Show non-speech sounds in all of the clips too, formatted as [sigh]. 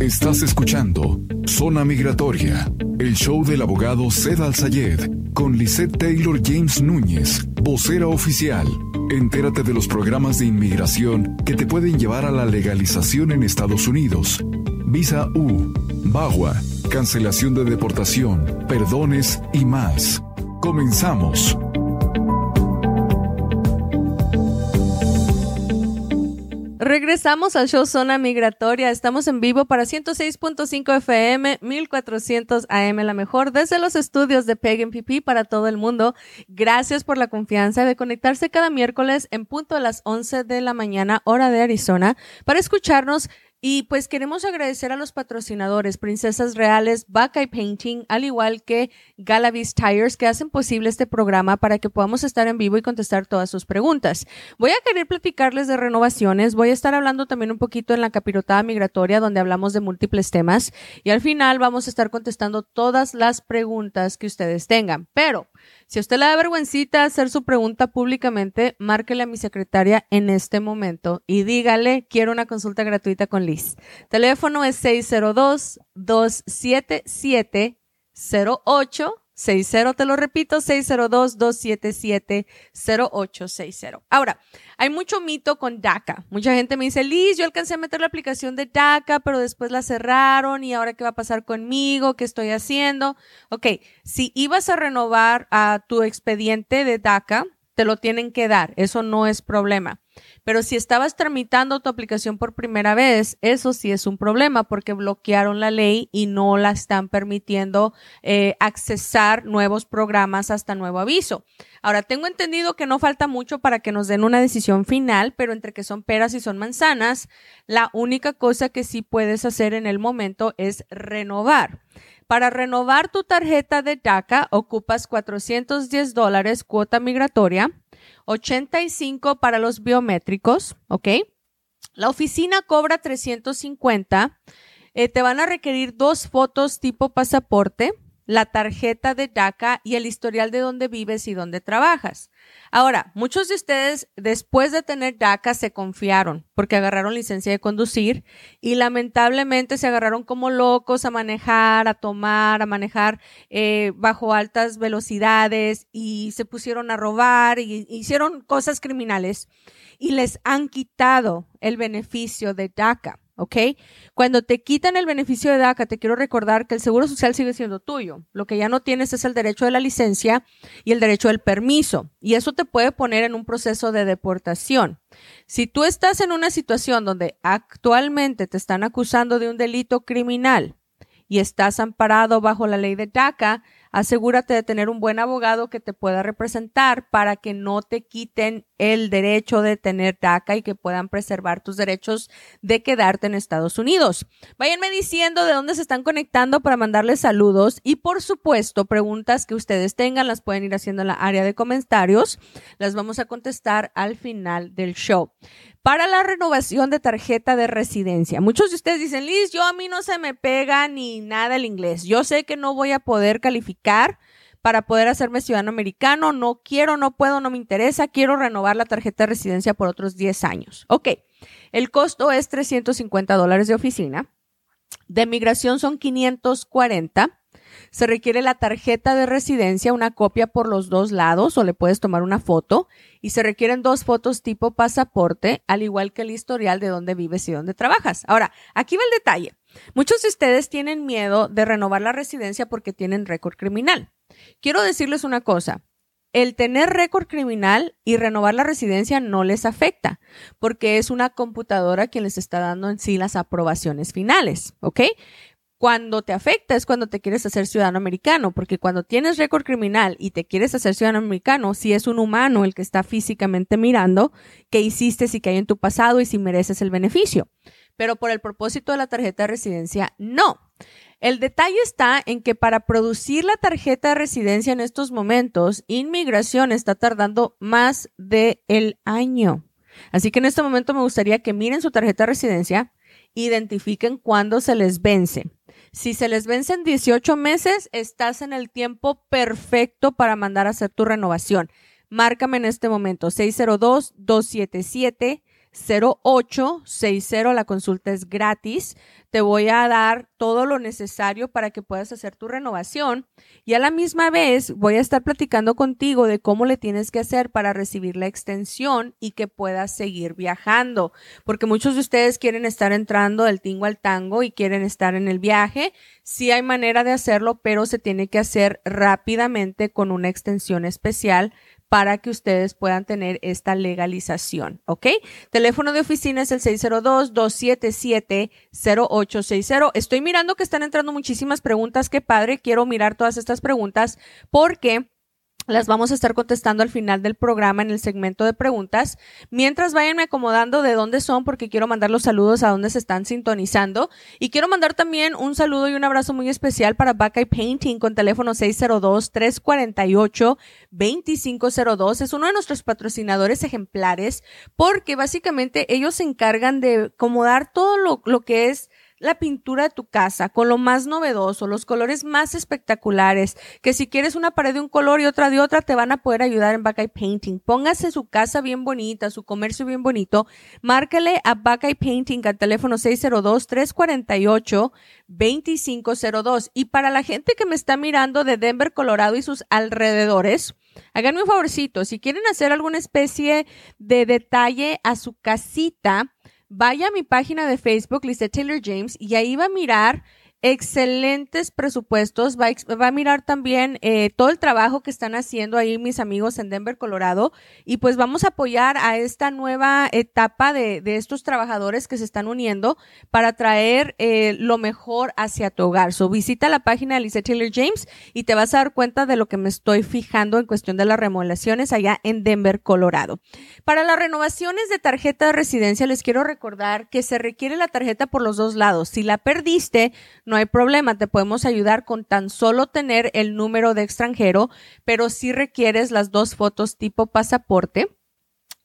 Estás escuchando Zona Migratoria, el show del abogado Zed Al-Sayed con Lisette Taylor James Núñez, vocera oficial. Entérate de los programas de inmigración que te pueden llevar a la legalización en Estados Unidos. Visa U, BAGUA, cancelación de deportación, perdones y más. Comenzamos. Regresamos al show Zona Migratoria. Estamos en vivo para 106.5 FM, 1400 AM, la mejor, desde los estudios de Peg PP para todo el mundo. Gracias por la confianza de conectarse cada miércoles en punto a las 11 de la mañana, hora de Arizona, para escucharnos y pues queremos agradecer a los patrocinadores Princesas Reales, Buckeye Painting, al igual que Galavis Tires, que hacen posible este programa para que podamos estar en vivo y contestar todas sus preguntas. Voy a querer platicarles de renovaciones, voy a estar hablando también un poquito en la capirotada migratoria, donde hablamos de múltiples temas, y al final vamos a estar contestando todas las preguntas que ustedes tengan. Pero si a usted le da vergüencita hacer su pregunta públicamente, márquele a mi secretaria en este momento y dígale, quiero una consulta gratuita con Liz. Teléfono es 602-277-08 60, te lo repito, 602-277-0860. Ahora, hay mucho mito con DACA. Mucha gente me dice, Liz, yo alcancé a meter la aplicación de DACA, pero después la cerraron y ahora qué va a pasar conmigo, qué estoy haciendo. Ok, si ibas a renovar a tu expediente de DACA, te lo tienen que dar, eso no es problema. Pero si estabas tramitando tu aplicación por primera vez, eso sí es un problema porque bloquearon la ley y no la están permitiendo eh, accesar nuevos programas hasta nuevo aviso. Ahora, tengo entendido que no falta mucho para que nos den una decisión final, pero entre que son peras y son manzanas, la única cosa que sí puedes hacer en el momento es renovar. Para renovar tu tarjeta de DACA ocupas 410 dólares cuota migratoria 85 para los biométricos, ¿ok? La oficina cobra 350. Eh, te van a requerir dos fotos tipo pasaporte, la tarjeta de DACA y el historial de dónde vives y dónde trabajas. Ahora, muchos de ustedes después de tener DACA se confiaron porque agarraron licencia de conducir y lamentablemente se agarraron como locos a manejar, a tomar, a manejar eh, bajo altas velocidades y se pusieron a robar y hicieron cosas criminales y les han quitado el beneficio de DACA. ¿Ok? Cuando te quitan el beneficio de DACA, te quiero recordar que el seguro social sigue siendo tuyo. Lo que ya no tienes es el derecho de la licencia y el derecho del permiso. Y eso te puede poner en un proceso de deportación. Si tú estás en una situación donde actualmente te están acusando de un delito criminal y estás amparado bajo la ley de DACA, asegúrate de tener un buen abogado que te pueda representar para que no te quiten el derecho de tener DACA y que puedan preservar tus derechos de quedarte en Estados Unidos. Váyanme diciendo de dónde se están conectando para mandarles saludos y por supuesto preguntas que ustedes tengan las pueden ir haciendo en la área de comentarios. Las vamos a contestar al final del show para la renovación de tarjeta de residencia. Muchos de ustedes dicen, Liz, yo a mí no se me pega ni nada el inglés. Yo sé que no voy a poder calificar para poder hacerme ciudadano americano. No quiero, no puedo, no me interesa. Quiero renovar la tarjeta de residencia por otros 10 años. Ok, el costo es 350 dólares de oficina. De migración son 540 se requiere la tarjeta de residencia, una copia por los dos lados o le puedes tomar una foto y se requieren dos fotos tipo pasaporte, al igual que el historial de dónde vives y dónde trabajas. Ahora, aquí va el detalle. Muchos de ustedes tienen miedo de renovar la residencia porque tienen récord criminal. Quiero decirles una cosa. El tener récord criminal y renovar la residencia no les afecta, porque es una computadora quien les está dando en sí las aprobaciones finales, ¿ok? Cuando te afecta es cuando te quieres hacer ciudadano americano, porque cuando tienes récord criminal y te quieres hacer ciudadano americano, si es un humano el que está físicamente mirando qué hiciste, si hay en tu pasado y si mereces el beneficio. Pero por el propósito de la tarjeta de residencia, no. El detalle está en que para producir la tarjeta de residencia en estos momentos, inmigración está tardando más de el año. Así que en este momento me gustaría que miren su tarjeta de residencia, identifiquen cuándo se les vence. Si se les vencen 18 meses, estás en el tiempo perfecto para mandar a hacer tu renovación. Márcame en este momento 602-277. 0860. La consulta es gratis. Te voy a dar todo lo necesario para que puedas hacer tu renovación y a la misma vez voy a estar platicando contigo de cómo le tienes que hacer para recibir la extensión y que puedas seguir viajando, porque muchos de ustedes quieren estar entrando del tingo al tango y quieren estar en el viaje. Sí hay manera de hacerlo, pero se tiene que hacer rápidamente con una extensión especial para que ustedes puedan tener esta legalización, ¿ok? Teléfono de oficina es el 602-277-0860. Estoy mirando que están entrando muchísimas preguntas, qué padre, quiero mirar todas estas preguntas porque las vamos a estar contestando al final del programa en el segmento de preguntas. Mientras váyanme acomodando de dónde son, porque quiero mandar los saludos a dónde se están sintonizando. Y quiero mandar también un saludo y un abrazo muy especial para Buckeye Painting con teléfono 602-348-2502. Es uno de nuestros patrocinadores ejemplares porque básicamente ellos se encargan de acomodar todo lo, lo que es la pintura de tu casa con lo más novedoso, los colores más espectaculares, que si quieres una pared de un color y otra de otra, te van a poder ayudar en Buckeye Painting. Póngase su casa bien bonita, su comercio bien bonito. Márcale a Buckeye Painting al teléfono 602-348-2502. Y para la gente que me está mirando de Denver, Colorado y sus alrededores, háganme un favorcito. Si quieren hacer alguna especie de detalle a su casita, vaya a mi página de Facebook, Lizette Taylor James, y ahí va a mirar excelentes presupuestos. Va, a mirar también eh, todo el trabajo que están haciendo ahí mis amigos en Denver, Colorado. Y pues vamos a apoyar a esta nueva etapa de, estos trabajadores que se están uniendo para traer eh, lo mejor hacia tu hogar. So visita la página de Lisa Taylor James y te vas a dar cuenta de lo que me estoy fijando en cuestión de las remodelaciones allá en Denver, Colorado. Para las renovaciones de tarjeta de residencia les quiero recordar que se requiere la tarjeta por los dos lados. Si la perdiste, no hay problema, te podemos ayudar con tan solo tener el número de extranjero, pero si requieres las dos fotos tipo pasaporte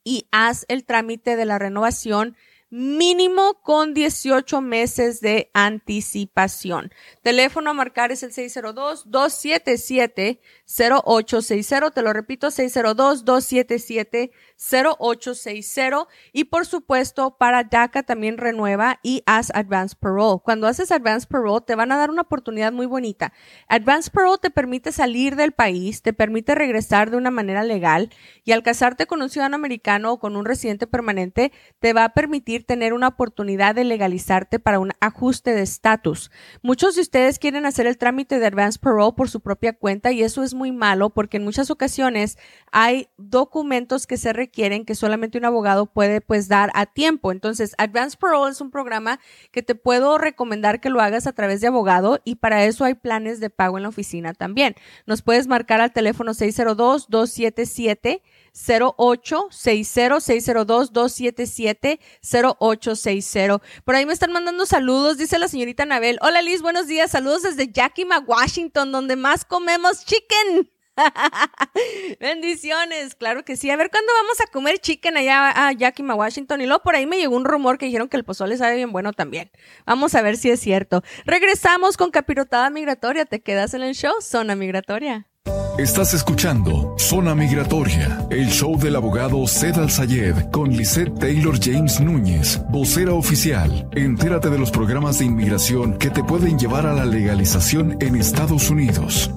y haz el trámite de la renovación mínimo con 18 meses de anticipación. Teléfono a marcar es el 602-277-0860. Te lo repito, 602-277-0860. Y por supuesto, para DACA también renueva y haz Advance Parole. Cuando haces Advance Parole, te van a dar una oportunidad muy bonita. Advance Parole te permite salir del país, te permite regresar de una manera legal y al casarte con un ciudadano americano o con un residente permanente, te va a permitir tener una oportunidad de legalizarte para un ajuste de estatus. Muchos de ustedes quieren hacer el trámite de Advance Parole por su propia cuenta y eso es muy malo porque en muchas ocasiones hay documentos que se requieren que solamente un abogado puede pues dar a tiempo. Entonces, Advance Parole es un programa que te puedo recomendar que lo hagas a través de abogado y para eso hay planes de pago en la oficina también. Nos puedes marcar al teléfono 602 277 0860-602-277-0860. Por ahí me están mandando saludos, dice la señorita Anabel. Hola Liz, buenos días. Saludos desde Yakima, Washington, donde más comemos chicken. [laughs] Bendiciones, claro que sí. A ver cuándo vamos a comer chicken allá a Yakima, Washington. Y luego por ahí me llegó un rumor que dijeron que el pozole sabe bien bueno también. Vamos a ver si es cierto. Regresamos con Capirotada Migratoria. ¿Te quedas en el show? Zona Migratoria. Estás escuchando Zona Migratoria, el show del abogado Zed Al Sayed con Lisette Taylor James Núñez, vocera oficial. Entérate de los programas de inmigración que te pueden llevar a la legalización en Estados Unidos.